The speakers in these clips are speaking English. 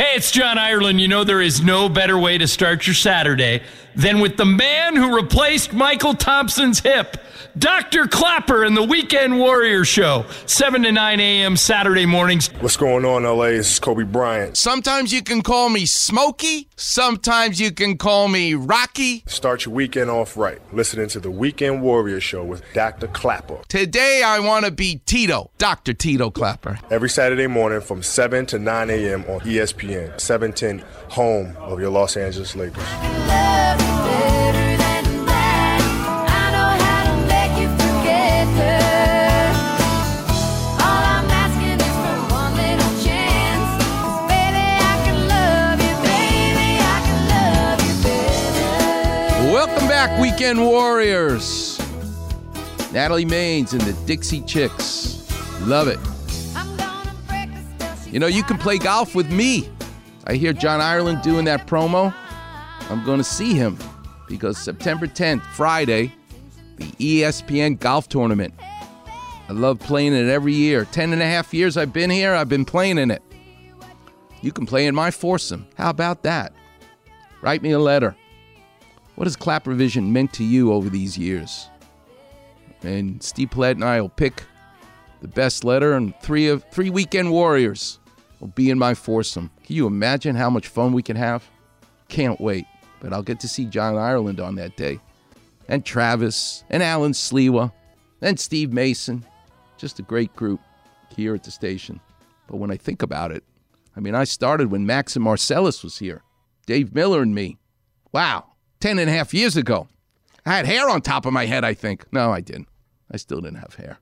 Hey, it's John Ireland. You know, there is no better way to start your Saturday than with the man who replaced Mychal Thompson's hip. Dr. Klapper and the Weekend Warrior Show, 7 to 9 a.m. Saturday mornings. What's going on, LA? This is Kobe Bryant. Sometimes you can call me Smokey. Sometimes you can call me Rocky. Start your weekend off right. Listening to the Weekend Warrior Show with Dr. Klapper. Today I want to be Tito, Dr. Tito Klapper. Every Saturday morning from 7 to 9 a.m. on ESPN, 710, home of your Los Angeles Lakers. Back, Weekend Warriors. Natalie Maines and the Dixie Chicks. Love it. You know, you can play golf with me. I hear John Ireland doing that promo. I'm going to see him because September 10th, Friday, the ESPN golf tournament. I love playing it every year. Ten and a half years I've been here, I've been playing in it. You can play in my foursome. How about that? Write me a letter. What has Klapper Vision meant to you over these years? And Steve Platt and I will pick the best letter, and three of three weekend warriors will be in my foursome. Can you imagine how much fun we can have? Can't wait. But I'll get to see John Ireland on that day, and Travis, and Alan Slewa, and Steve Mason. Just a great group here at the station. But when I think about it, I mean, I started when Max and Marcellus was here, Dave Miller and me. Wow, 10 and a half years ago. I had hair on top of my head, I think. No, I didn't. I still didn't have hair.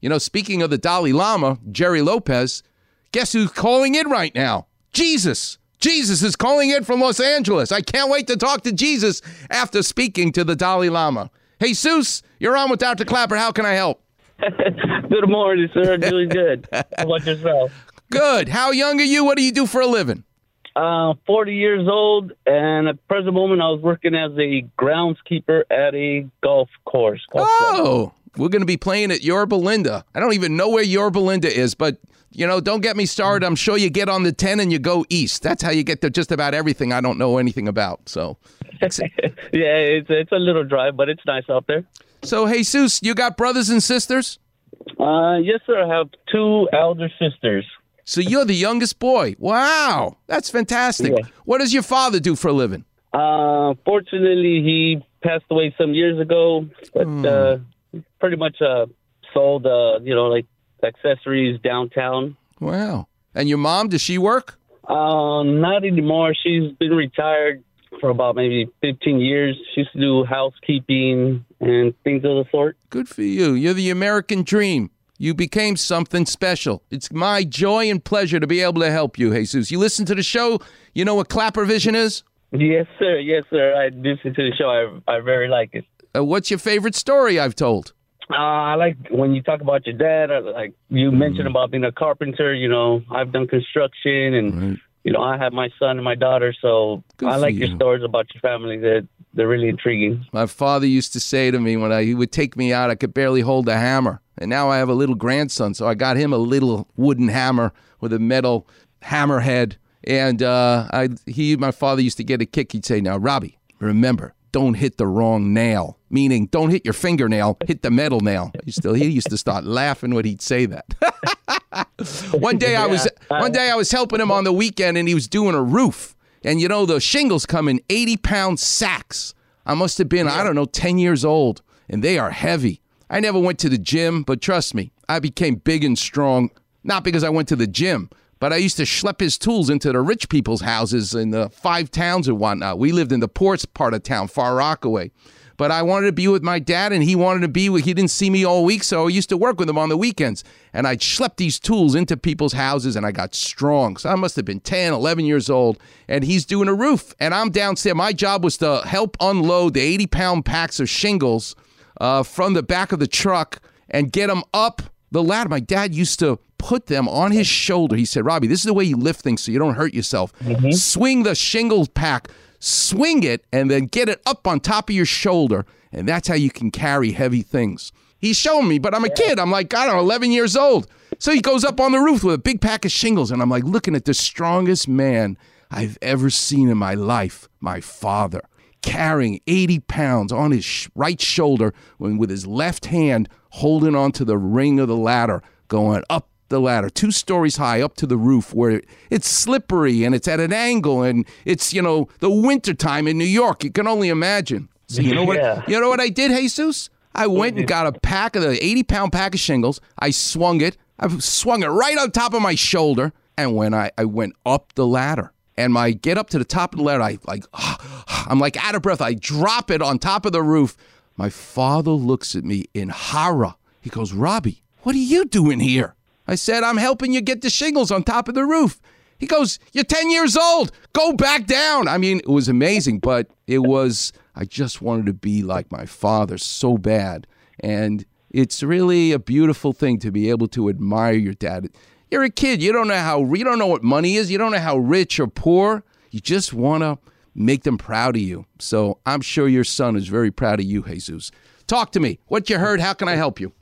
You know, speaking of the Dalai Lama, Jerry Lopez, guess who's calling in right now? Jesus. Jesus is calling in from Los Angeles. I can't wait to talk to Jesus after speaking to the Dalai Lama. Hey, Seuss, you're on with Dr. Klapper. How can I help? Good morning, sir. Doing good. How about yourself? Good. How young are you? What do you do for a living? Uh, 40 years old, and at present moment, I was working as a groundskeeper at a golf course. Golf club. Oh, we're going to be playing at Yorba Linda. I don't even know where Yorba Linda is, but you know, don't get me started. I'm sure you get on the 10 and you go east. That's how you get to just about everything I don't know anything about. So, yeah, it's it's a little drive, but it's nice out there. so Jesus, you got brothers and sisters? Uh, yes, sir. I have two elder sisters. So you're the youngest boy. Wow, that's fantastic. Yeah. What does your father do for a living? Uh, fortunately, he passed away some years ago, but uh, pretty much uh, sold, uh, you know, like accessories downtown. Wow. And your mom, does she work? Uh, not anymore. She's been retired for about maybe 15 years. She used to do housekeeping and things of the sort. Good for you. You're the American dream. You became something special. It's my joy and pleasure to be able to help you, Jesus. You listen to the show, you know what Klapper Vision is? Yes, sir. Yes, sir. I listen to the show. I, I very like it. Uh, what's your favorite story I've told? Uh, I like when you talk about your dad. I like you mentioned about being a carpenter. You know, I've done construction, and you know, I have my son and my daughter. So Good I like you. your stories about your family. That they're really intriguing. My father used to say to me when I, he would take me out, I could barely hold a hammer. And now I have a little grandson, so I got him a little wooden hammer with a metal hammer head. And uh, I, he, my father used to get a kick. He'd say, "Now, Robbie, remember, don't hit the wrong nail. Meaning, don't hit your fingernail, hit the metal nail." He still, he used to start laughing when he'd say that. one day I was, one day I was helping him on the weekend, and he was doing a roof. And you know, the shingles come in 80 pound sacks. I must have been, I don't know, 10 years old, and they are heavy. I never went to the gym, but trust me, I became big and strong, not because I went to the gym, but I used to schlep his tools into the rich people's houses in the five towns and whatnot. We lived in the poorest part of town, Far Rockaway. But I wanted to be with my dad, and he wanted to be with. He didn't see me all week, so I used to work with him on the weekends. And I'd schlep these tools into people's houses, and I got strong. So I must have been 10, 11 years old. And he's doing a roof, and I'm downstairs. My job was to help unload the 80 pound packs of shingles uh, from the back of the truck and get them up the ladder. My dad used to put them on his shoulder. He said, Robbie, this is the way you lift things so you don't hurt yourself. Swing the shingle pack, swing it, and then get it up on top of your shoulder. And that's how you can carry heavy things. He's showing me, but I'm a kid. I'm like, I don't know, 11 years old. So he goes up on the roof with a big pack of shingles, and I'm like looking at the strongest man I've ever seen in my life, my father, carrying 80 pounds on his sh- right shoulder when with his left hand holding onto the ring of the ladder, going up the ladder, two stories high up to the roof where it's slippery and it's at an angle and it's, you know, the wintertime in New York. You can only imagine. So you know what Yeah. you know what I did, Jesus? I went and got a pack of the 80 pound pack of shingles. I swung it. I swung it right on top of my shoulder. And when I, I went up the ladder and my get up to the top of the ladder, I like I'm like out of breath. I drop it on top of the roof. My father looks at me in horror. He goes, Robbie, what are you doing here? I said, I'm helping you get the shingles on top of the roof. He goes, You're 10 years old. Go back down. I mean, it was amazing, but it was, I just wanted to be like my father so bad. And it's really a beautiful thing to be able to admire your dad. You're a kid. You don't know how, you don't know what money is. You don't know how rich or poor. You just want to make them proud of you. So I'm sure your son is very proud of you, Jesus. Talk to me. What you heard? How can I help you?